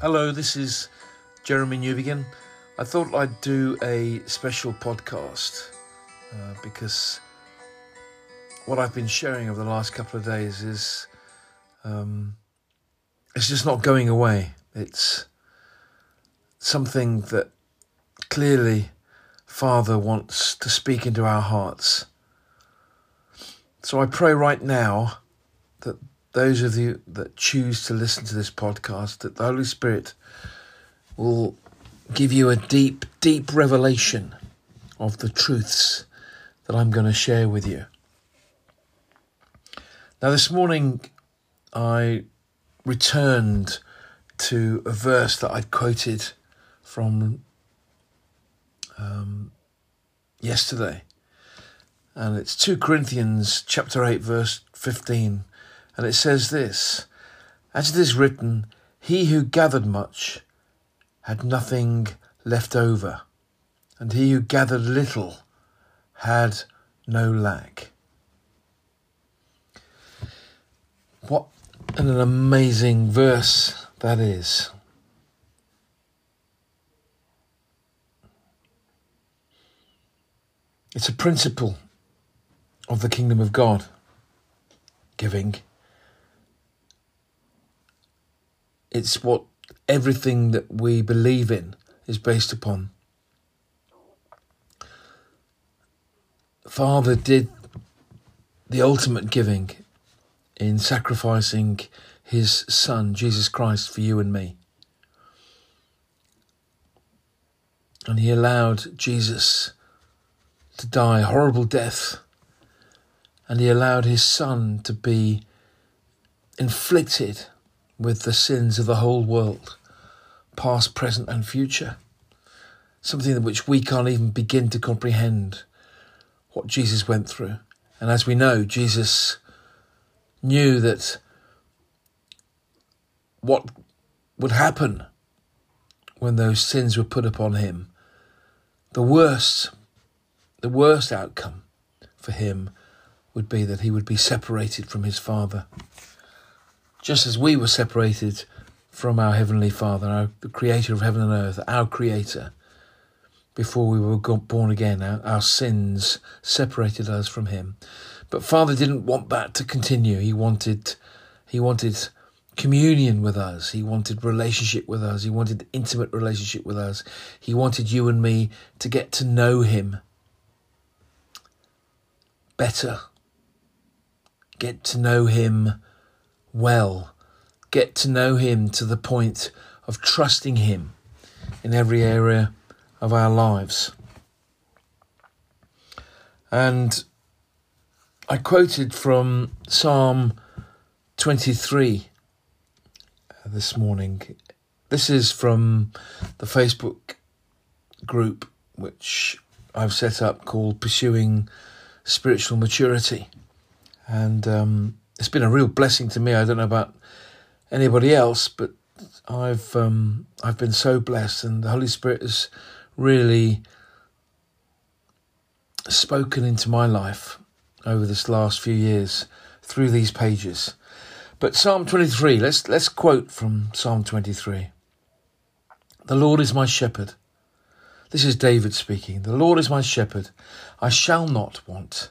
Hello, this is Jeremy Newbegin. I thought I'd do a special podcast uh, because what I've been sharing over the last couple of days is um, it's just not going away. It's something that clearly Father wants to speak into our hearts. So I pray right now that those of you that choose to listen to this podcast, that the Holy Spirit will give you a deep, deep revelation of the truths that I'm going to share with you. Now, this morning I returned to a verse that I'd quoted from um, yesterday. And it's 2 Corinthians chapter 8 verse 15 and it says this As it is written, He who gathered much had nothing left over, and he who gathered little had no lack. What an amazing verse that is. It's a principle of the kingdom of God giving It's what everything that we believe in is based upon. Father did the ultimate giving in sacrificing his Son, Jesus Christ, for you and me. And he allowed Jesus to die a horrible death. And he allowed his Son to be inflicted with the sins of the whole world, past, present, and future. Something which we can't even begin to comprehend what Jesus went through. And as we know, Jesus knew that what would happen when those sins were put upon him, the worst, the worst outcome for him would be that he would be separated from his Father just as we were separated from our Heavenly Father, our, the Creator of heaven and earth, our Creator, before we were born again. Our, our sins separated us from Him. But Father didn't want that to continue. He wanted, He wanted communion with us. He wanted relationship with us. He wanted intimate relationship with us. He wanted you and me to get to know Him better. Get to know Him well, get to know Him to the point of trusting Him in every area of our lives. And I quoted from Psalm 23 this morning. This is from the Facebook group which I've set up called Pursuing Spiritual Maturity. And um, it's been a real blessing to me. I don't know about anybody else, but I've um, I've been so blessed, and the Holy Spirit has really spoken into my life over this last few years through these pages. But Psalm 23, let's let's quote from Psalm 23. The Lord is my shepherd. This is David speaking. The Lord is my shepherd. I shall not want.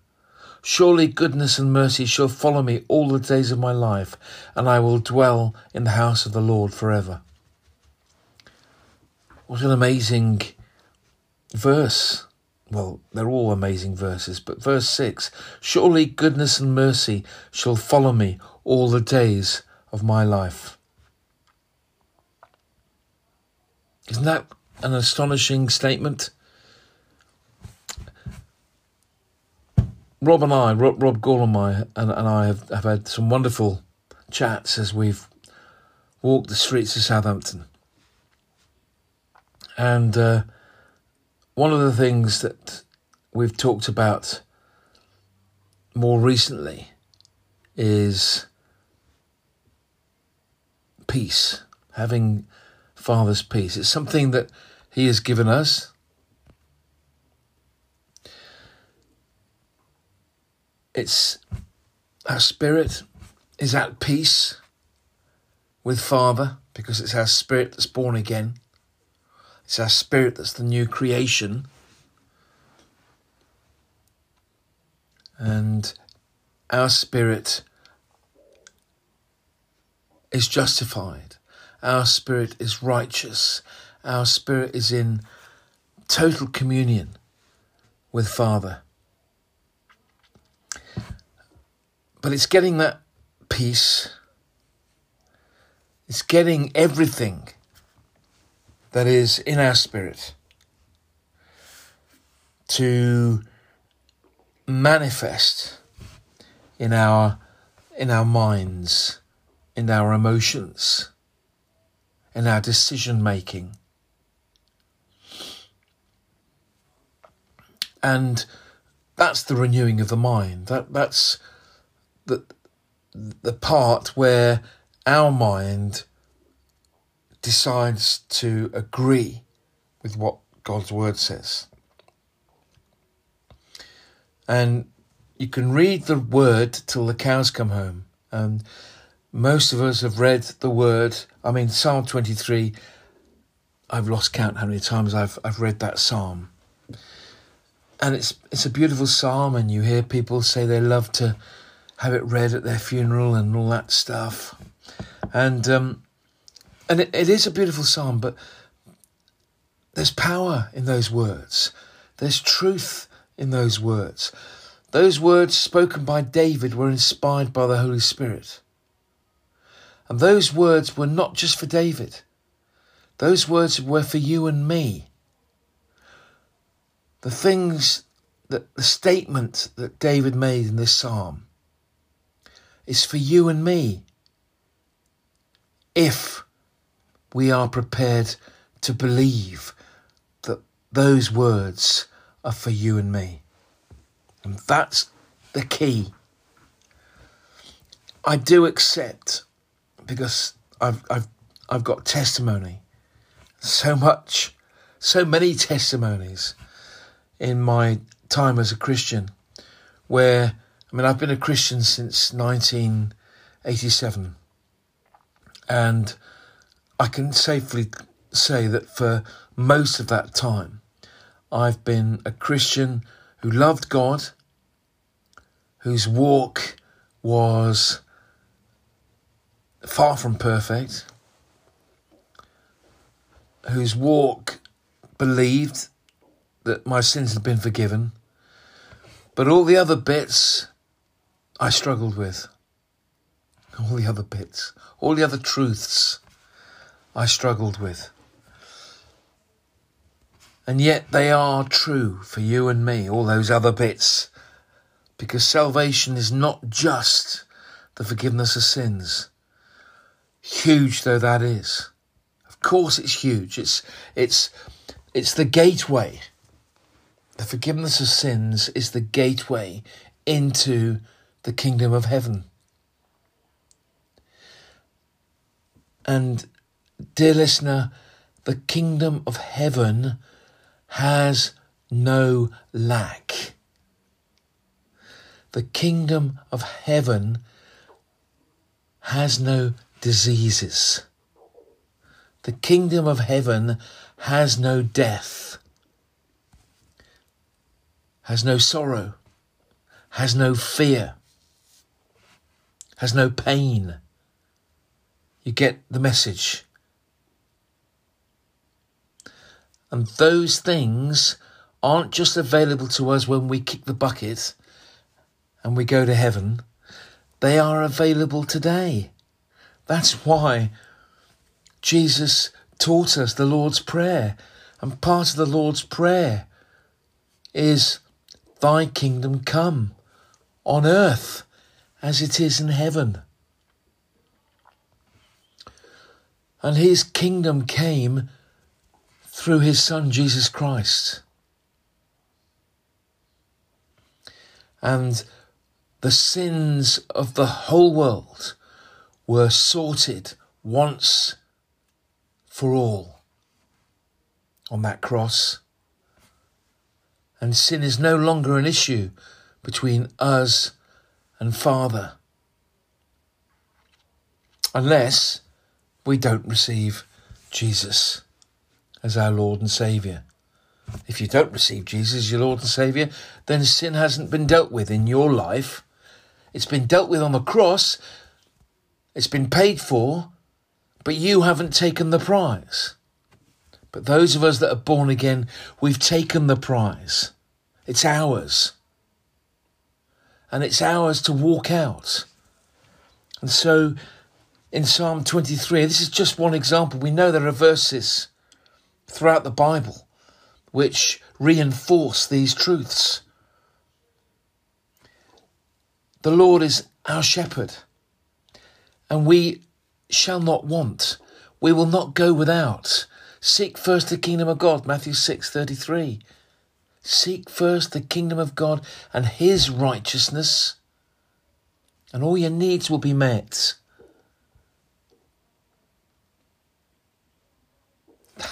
Surely goodness and mercy shall follow me all the days of my life, and I will dwell in the house of the Lord forever. What an amazing verse. Well, they're all amazing verses, but verse 6 Surely goodness and mercy shall follow me all the days of my life. Isn't that an astonishing statement? Rob and I, Rob, Rob I, and, and I have, have had some wonderful chats as we've walked the streets of Southampton. And uh, one of the things that we've talked about more recently is peace, having Father's peace. It's something that He has given us. It's our spirit is at peace with Father because it's our spirit that's born again. It's our spirit that's the new creation. And our spirit is justified. Our spirit is righteous. Our spirit is in total communion with Father. But it's getting that peace, it's getting everything that is in our spirit to manifest in our in our minds in our emotions in our decision making. And that's the renewing of the mind. That that's the the part where our mind decides to agree with what God's word says. And you can read the word till the cows come home. And most of us have read the word. I mean, Psalm 23, I've lost count how many times I've, I've read that psalm. And it's, it's a beautiful psalm, and you hear people say they love to have it read at their funeral and all that stuff. And um, and it, it is a beautiful psalm, but there's power in those words. There's truth in those words. Those words spoken by David were inspired by the Holy Spirit. And those words were not just for David. Those words were for you and me. The things that the statement that David made in this psalm is for you and me. If we are prepared to believe that those words are for you and me. And that's the key. I do accept because I've I've I've got testimony. So much so many testimonies in my time as a Christian where I mean I've been a Christian since 1987 and I can safely say that for most of that time, I've been a Christian who loved God, whose walk was far from perfect, whose walk believed that my sins had been forgiven, but all the other bits I struggled with. All the other bits, all the other truths I struggled with. And yet they are true for you and me, all those other bits. Because salvation is not just the forgiveness of sins, huge though that is. Of course it's huge. It's, it's, it's the gateway. The forgiveness of sins is the gateway into the kingdom of heaven. And Dear listener, the kingdom of heaven has no lack. The kingdom of heaven has no diseases. The kingdom of heaven has no death, has no sorrow, has no fear, has no pain. You get the message. And those things aren't just available to us when we kick the bucket and we go to heaven, they are available today. That's why Jesus taught us the Lord's Prayer. And part of the Lord's Prayer is, Thy kingdom come on earth as it is in heaven. And his kingdom came through his Son Jesus Christ. And the sins of the whole world were sorted once for all on that cross. And sin is no longer an issue between us and Father unless we don't receive Jesus as our Lord and Saviour. If you don't receive Jesus as your Lord and Saviour, then sin hasn't been dealt with in your life. It's been dealt with on the cross, it's been paid for, but you haven't taken the prize. But those of us that are born again, we've taken the prize. It's ours. And it's ours to walk out. And so in Psalm 23, this is just one example. We know there are verses throughout the Bible which reinforce these truths. The Lord is our shepherd, and we shall not want. We will not go without. Seek first the kingdom of God, Matthew 6:33. Seek first the kingdom of God and his righteousness, and all your needs will be met.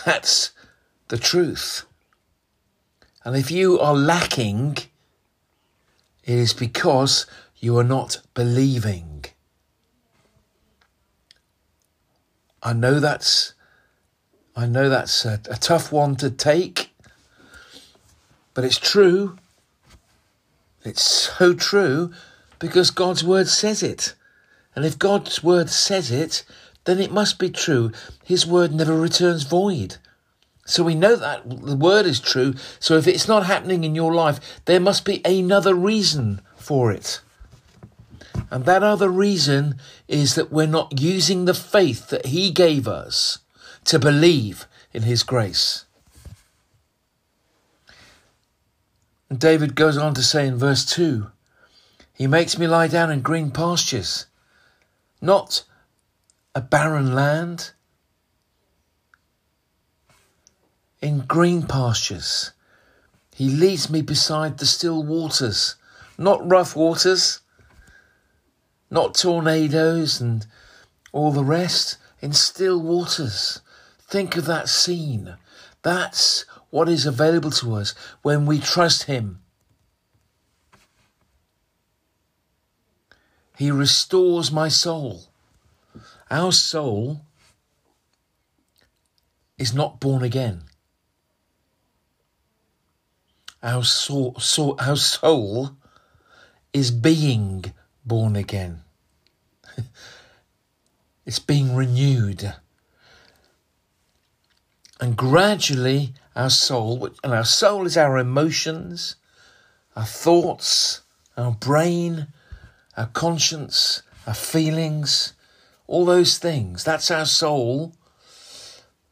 That's the truth. And if you are lacking, it is because you are not believing. I know that's I know that's a, a tough one to take, but it's true. It's so true because God's word says it. And if God's word says it, then it must be true. His word never returns void. So we know that the word is true. So if it's not happening in your life, there must be another reason for it. And that other reason is that we're not using the faith that He gave us to believe in His grace. And David goes on to say in verse 2 He makes me lie down in green pastures, not a barren land, in green pastures. He leads me beside the still waters, not rough waters, not tornadoes and all the rest, in still waters. Think of that scene. That's what is available to us when we trust Him. He restores my soul. Our soul is not born again. Our soul, our soul is being born again. it's being renewed. And gradually, our soul, and our soul is our emotions, our thoughts, our brain, our conscience, our feelings, all those things. That's our soul.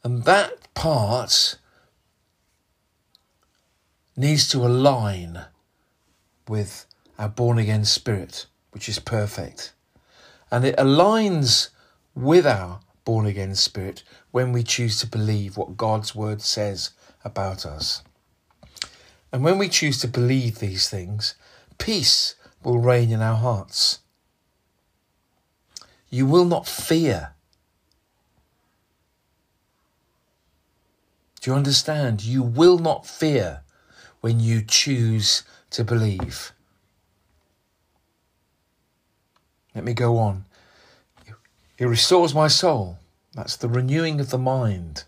And that part needs to align with our born again spirit, which is perfect. And it aligns with our born again spirit when we choose to believe what God's word says about us. And when we choose to believe these things, peace will reign in our hearts. You will not fear. Do you understand? You will not fear when you choose to believe. Let me go on. He restores my soul. That's the renewing of the mind.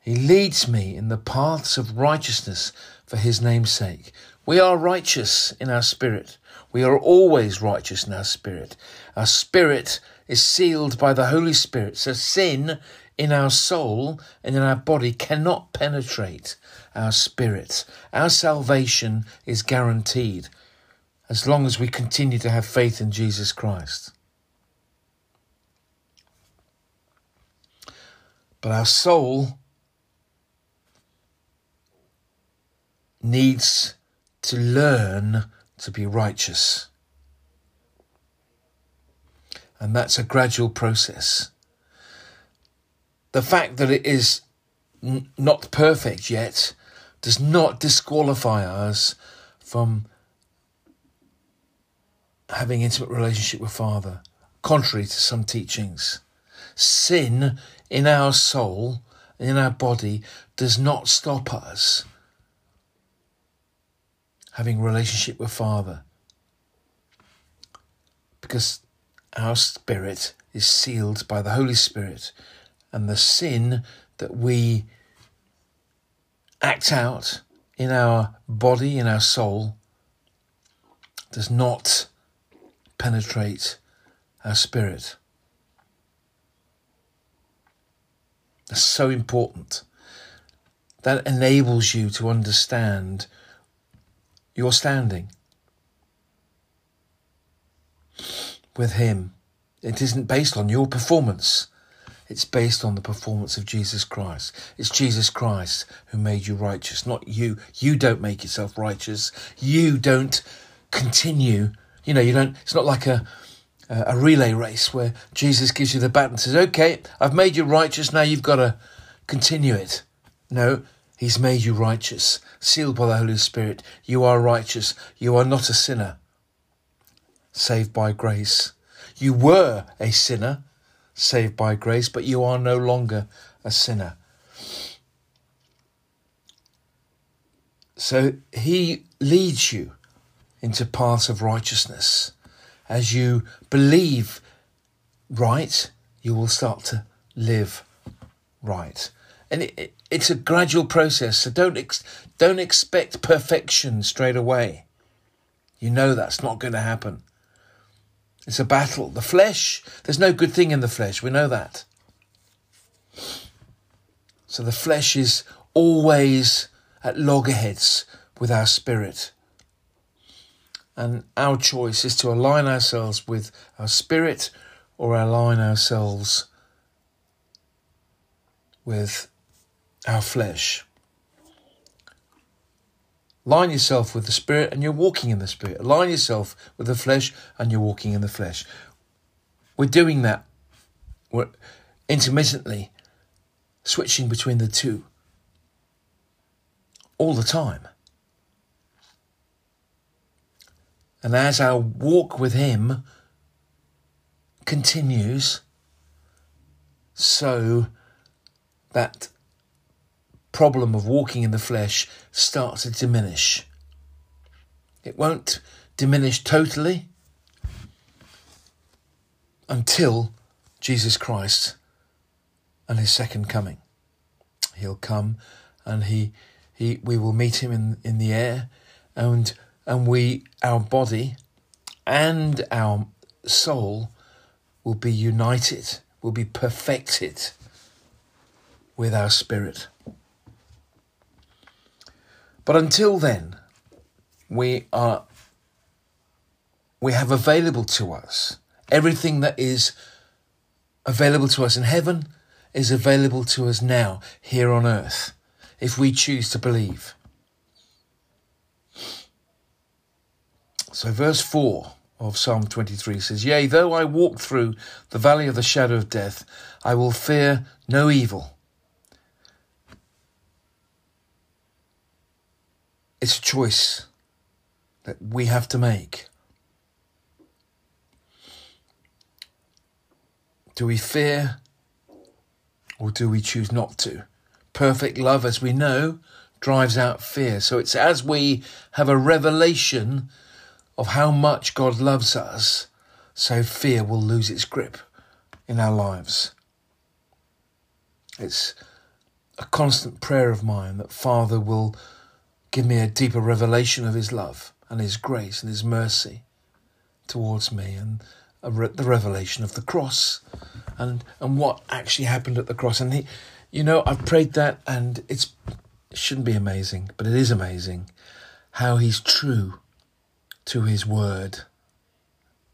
He leads me in the paths of righteousness for his name's sake. We are righteous in our spirit. We are always righteous in our spirit. Our spirit is sealed by the Holy Spirit. So sin in our soul and in our body cannot penetrate our spirit. Our salvation is guaranteed as long as we continue to have faith in Jesus Christ. But our soul needs to learn to be righteous. And that's a gradual process. The fact that it is n- not perfect yet does not disqualify us from having intimate relationship with Father, contrary to some teachings. Sin in our soul, in our body, does not stop us having relationship with Father. Because our spirit is sealed by the Holy Spirit, and the sin that we act out in our body, in our soul, does not penetrate our spirit. That's so important. That enables you to understand your standing with Him. It isn't based on your performance. It's based on the performance of Jesus Christ. It's Jesus Christ who made you righteous, not you. You don't make yourself righteous. You don't continue. You know, you don't, it's not like a, a relay race where Jesus gives you the baton and says, okay, I've made you righteous. Now you've got to continue it. No, he's made you righteous, sealed by the Holy Spirit. You are righteous. You are not a sinner, saved by grace. You were a sinner saved by grace, but you are no longer a sinner. So he leads you into paths of righteousness. As you believe right, you will start to live right. And it, it, it's a gradual process, so don't ex- don't expect perfection straight away. You know that's not going to happen. It's a battle. The flesh, there's no good thing in the flesh. We know that. So the flesh is always at loggerheads with our spirit. And our choice is to align ourselves with our spirit or align ourselves with our flesh. Align yourself with the Spirit and you're walking in the Spirit. Align yourself with the flesh and you're walking in the flesh. We're doing that. We're intermittently switching between the two all the time. And as our walk with Him continues, so that problem of walking in the flesh starts to diminish. It won't diminish totally until Jesus Christ and his second coming. He'll come and he, he we will meet him in, in the air and and we our body and our soul will be united, will be perfected with our spirit. But until then, we are we have available to us everything that is available to us in heaven is available to us now here on earth if we choose to believe. So verse 4 of Psalm 23 says, Yea, though I walk through the valley of the shadow of death, I will fear no evil It's a choice that we have to make. Do we fear or do we choose not to? Perfect love, as we know, drives out fear. So it's as we have a revelation of how much God loves us, so fear will lose its grip in our lives. It's a constant prayer of mine that Father will Give me a deeper revelation of His love and His grace and His mercy towards me and re- the revelation of the cross and, and what actually happened at the cross. And He, you know, I've prayed that and it's, it shouldn't be amazing, but it is amazing how He's true to His word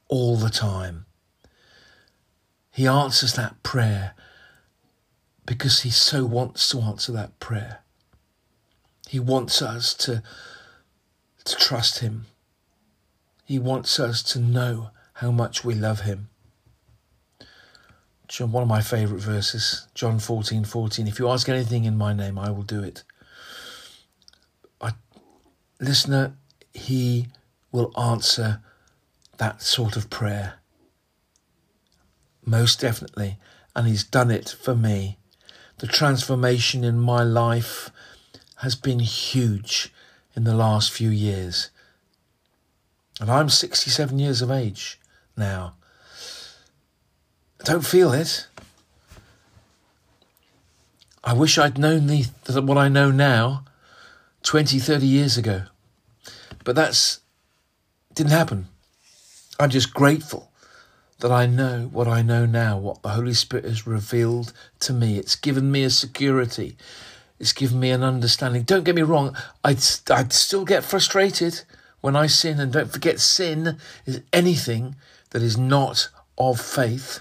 all the time. He answers that prayer because He so wants to answer that prayer. He wants us to, to trust Him. He wants us to know how much we love Him. John, one of my favourite verses, John 14 14. If you ask anything in my name, I will do it. I, listener, he will answer that sort of prayer. Most definitely. And he's done it for me. The transformation in my life has been huge in the last few years. And I'm 67 years of age now. I don't feel it. I wish I'd known the, what I know now 20, 30 years ago. But that's didn't happen. I'm just grateful that I know what I know now, what the Holy Spirit has revealed to me. It's given me a security. It's given me an understanding. Don't get me wrong, I'd, I'd still get frustrated when I sin. And don't forget, sin is anything that is not of faith.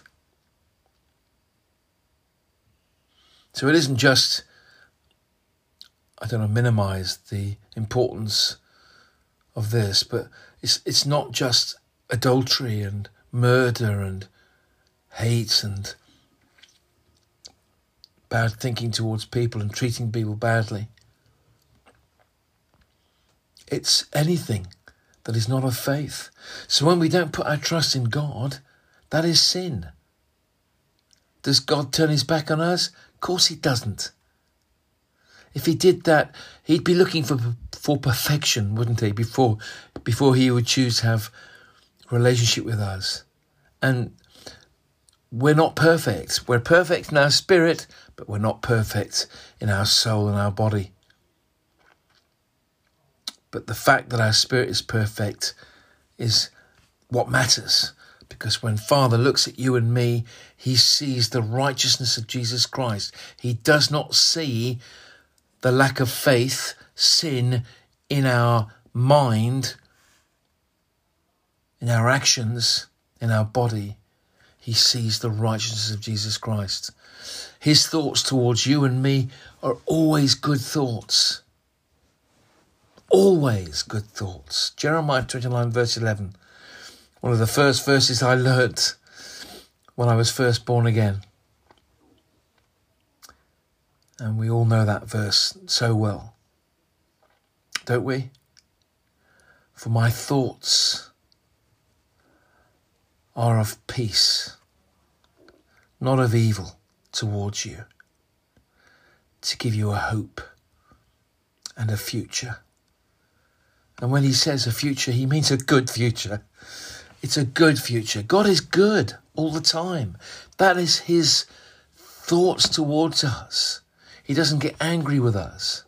So it isn't just, I don't know, minimize the importance of this, but it's, it's not just adultery and murder and hate and bad thinking towards people and treating people badly. It's anything that is not of faith. So when we don't put our trust in God, that is sin. Does God turn his back on us? Of course he doesn't. If he did that, he'd be looking for for perfection, wouldn't he? Before before he would choose to have relationship with us. And we're not perfect. We're perfect in our spirit, but we're not perfect in our soul and our body. But the fact that our spirit is perfect is what matters. Because when Father looks at you and me, he sees the righteousness of Jesus Christ. He does not see the lack of faith, sin in our mind, in our actions, in our body he sees the righteousness of Jesus Christ. His thoughts towards you and me are always good thoughts. Always good thoughts. Jeremiah 29, verse 11. One of the first verses I learnt when I was first born again. And we all know that verse so well. Don't we? For my thoughts are of peace, not of evil towards you, to give you a hope and a future. And when he says a future, he means a good future. It's a good future. God is good all the time. That is his thoughts towards us. He doesn't get angry with us.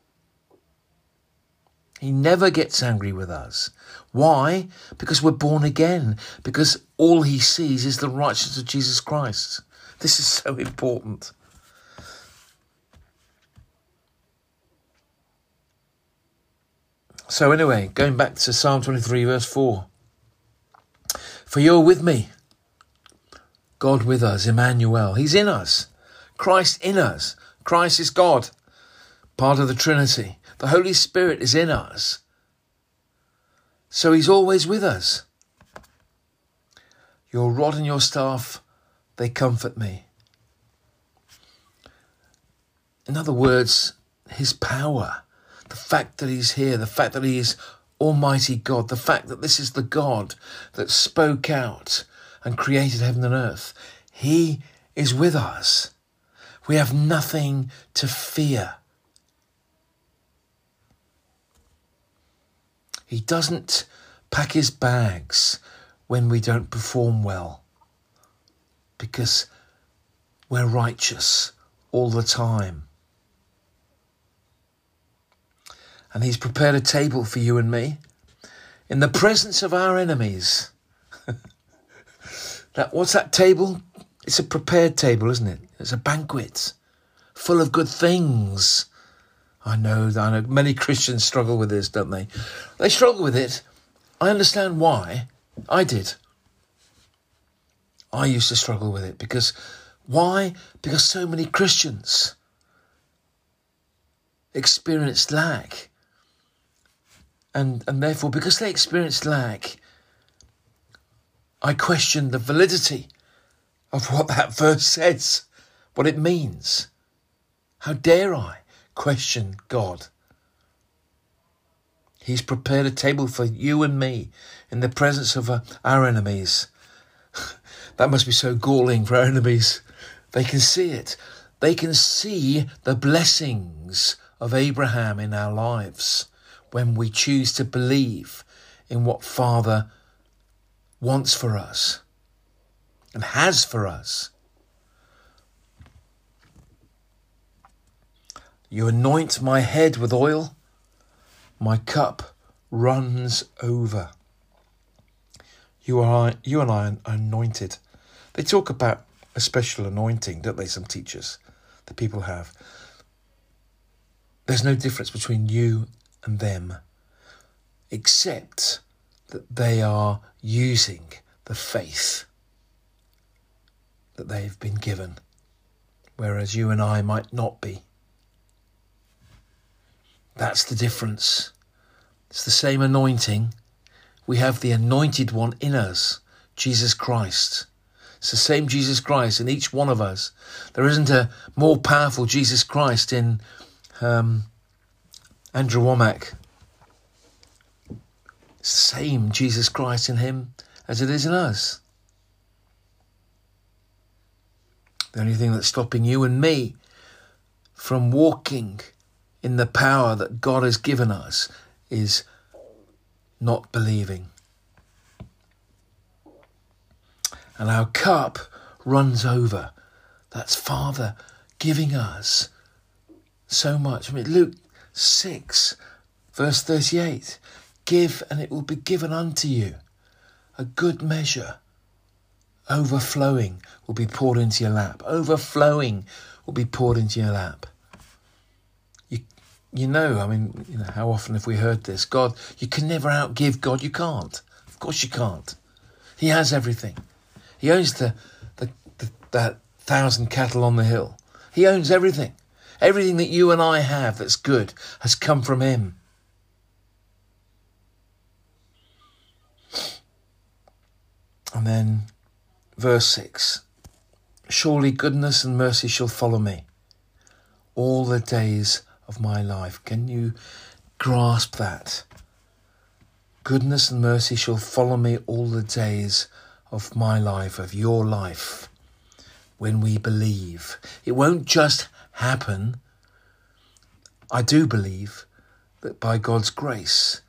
He never gets angry with us. Why? Because we're born again. Because all he sees is the righteousness of Jesus Christ. This is so important. So, anyway, going back to Psalm 23, verse 4 For you're with me, God with us, Emmanuel. He's in us, Christ in us. Christ is God, part of the Trinity. The Holy Spirit is in us. So He's always with us. Your rod and your staff, they comfort me. In other words, His power, the fact that He's here, the fact that He is Almighty God, the fact that this is the God that spoke out and created heaven and earth, He is with us. We have nothing to fear. He doesn't pack his bags when we don't perform well because we're righteous all the time. And he's prepared a table for you and me in the presence of our enemies. that what's that table? It's a prepared table, isn't it? It's a banquet full of good things. I know, I know many Christians struggle with this, don't they? They struggle with it. I understand why. I did. I used to struggle with it because why? Because so many Christians experienced lack. And, and therefore, because they experienced lack, I questioned the validity of what that verse says, what it means. How dare I question God? He's prepared a table for you and me in the presence of our enemies. that must be so galling for our enemies. They can see it. They can see the blessings of Abraham in our lives when we choose to believe in what Father wants for us and has for us. You anoint my head with oil, my cup runs over. You are you and I are anointed. They talk about a special anointing, don't they? Some teachers that people have. There's no difference between you and them, except that they are using the faith that they've been given, whereas you and I might not be. That's the difference. It's the same anointing. We have the anointed one in us, Jesus Christ. It's the same Jesus Christ in each one of us. There isn't a more powerful Jesus Christ in um, Andrew the same Jesus Christ in him as it is in us. The only thing that's stopping you and me from walking in the power that God has given us is not believing. And our cup runs over. That's Father giving us so much. I mean, Luke 6, verse 38 Give, and it will be given unto you. A good measure, overflowing, will be poured into your lap. Overflowing will be poured into your lap. You, know, I mean, you know, how often have we heard this? God, you can never outgive God. You can't. Of course you can't. He has everything. He owns the, the, the that thousand cattle on the hill. He owns everything. Everything that you and I have that's good has come from Him. And then verse 6 Surely goodness and mercy shall follow me all the days of my life. Can you grasp that? Goodness and mercy shall follow me all the days of my life, of your life, when we believe. It won't just happen. I do believe that by God's grace,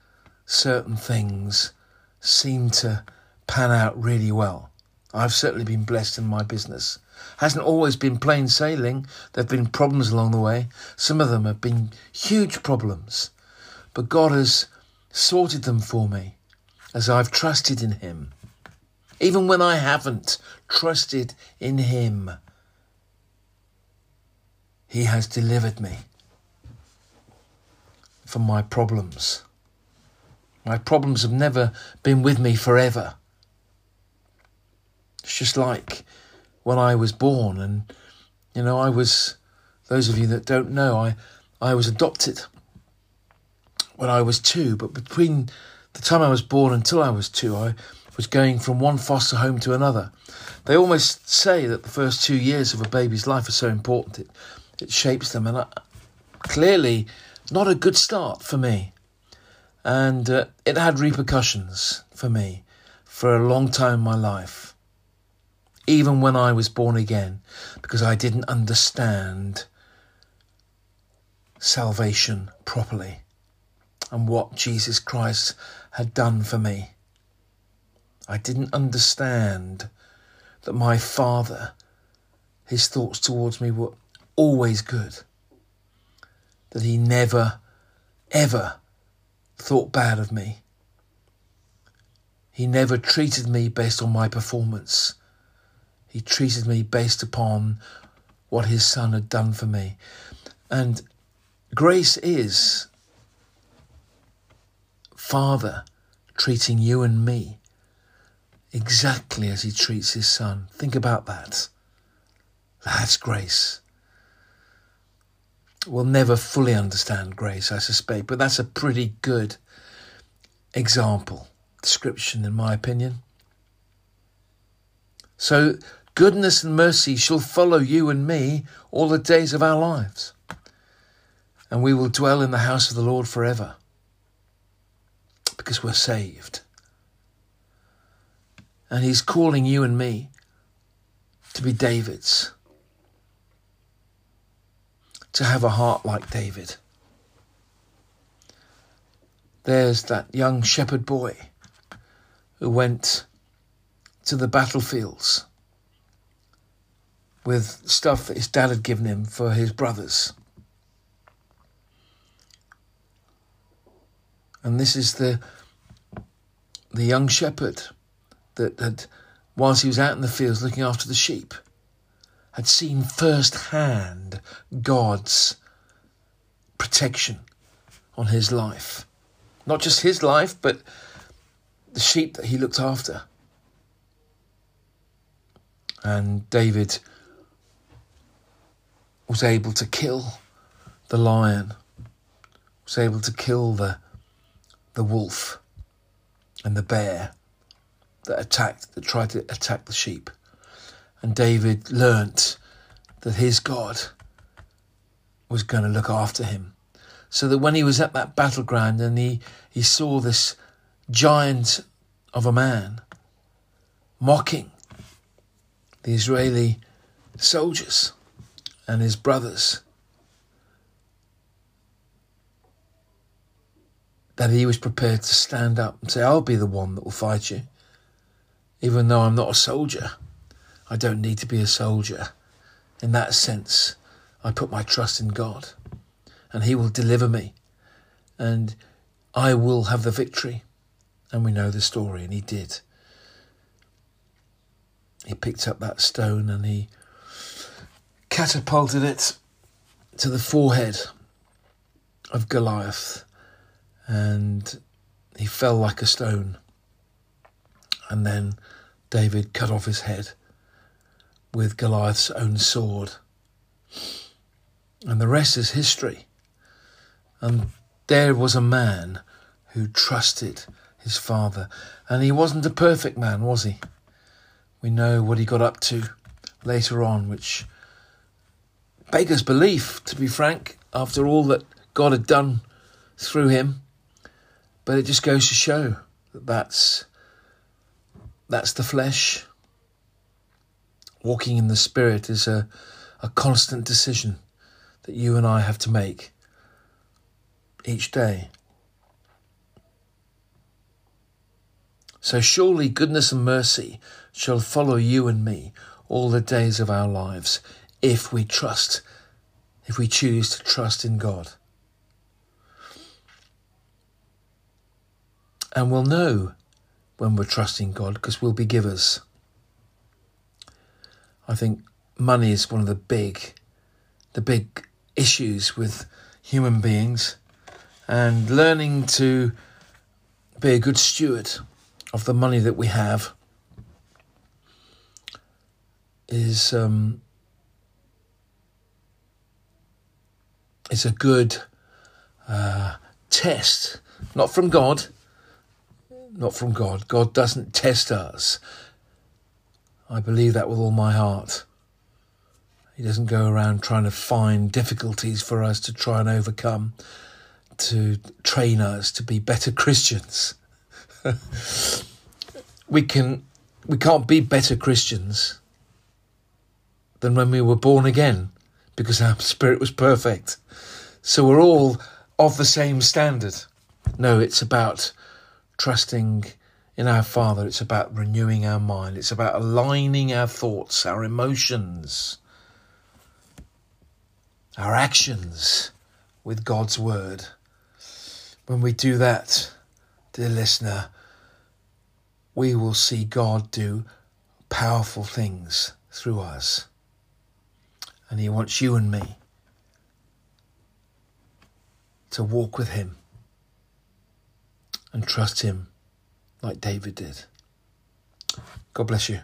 certain things seem to pan out really well. I've certainly been blessed in my business. Hasn't always been plain sailing. There have been problems along the way. Some of them have been huge problems. But God has sorted them for me as I've trusted in Him. Even when I haven't trusted in Him, He has delivered me from my problems. My problems have never been with me forever. It's just like when I was born, and you know, I was. Those of you that don't know, I I was adopted when I was two, but between the time I was born until I was two, I was going from one foster home to another. They almost say that the first two years of a baby's life are so important. It, it shapes them, and I, clearly, not a good start for me. And uh, it had repercussions for me for a long time in my life, even when I was born again, because I didn't understand salvation properly and what Jesus Christ had done for me. I didn't understand that my Father, his thoughts towards me were always good, that he never, ever thought bad of me. He never treated me based on my performance. He treated me based upon what his son had done for me. And grace is Father treating you and me exactly as he treats his son. Think about that. That's grace. We'll never fully understand grace, I suspect, but that's a pretty good example, description, in my opinion. So, Goodness and mercy shall follow you and me all the days of our lives, and we will dwell in the house of the Lord forever because we're saved. And He's calling you and me to be David's, to have a heart like David. There's that young shepherd boy who went to the battlefields with stuff that his dad had given him for his brothers. And this is the the young shepherd that had, whilst he was out in the fields looking after the sheep, had seen firsthand God's protection on his life. Not just his life, but the sheep that he looked after. And David was able to kill the lion, was able to kill the, the wolf and the bear that attacked, that tried to attack the sheep. And David learnt that his God was going to look after him. So that when he was at that battleground and he, he saw this giant of a man mocking the Israeli soldiers, and his brothers. That he was prepared to stand up and say, I'll be the one that will fight you. Even though I'm not a soldier, I don't need to be a soldier. In that sense, I put my trust in God and He will deliver me and I will have the victory. And we know the story, and He did. He picked up that stone and he catapulted it to the forehead of Goliath, and he fell like a stone. And then David cut off his head with Goliath's own sword. And the rest is history. And there was a man who trusted his father. And he wasn't a perfect man, was he? We know what he got up to later on, which beggars belief, to be frank, after all that God had done through him. But it just goes to show that that's, that's the flesh. Walking in the Spirit is a, a constant decision that you and I have to make each day. So surely goodness and mercy shall follow you and me all the days of our lives if we trust, if we choose to trust in God. And we'll know when we're trusting God because we'll be givers. I think money is one of the big, the big issues with human beings, and learning to be a good steward of the money that we have is um, is a good uh, test, not from God, not from God. God doesn't test us. I believe that with all my heart. He doesn't go around trying to find difficulties for us to try and overcome, to train us to be better Christians. we can we can't be better Christians than when we were born again because our spirit was perfect. So we're all of the same standard. No, it's about trusting in our Father. It's about renewing our mind. It's about aligning our thoughts, our emotions, our actions with God's Word. When we do that, dear listener, we will see God do powerful things through us. And He wants you and me to walk with Him and trust Him like David did. God bless you.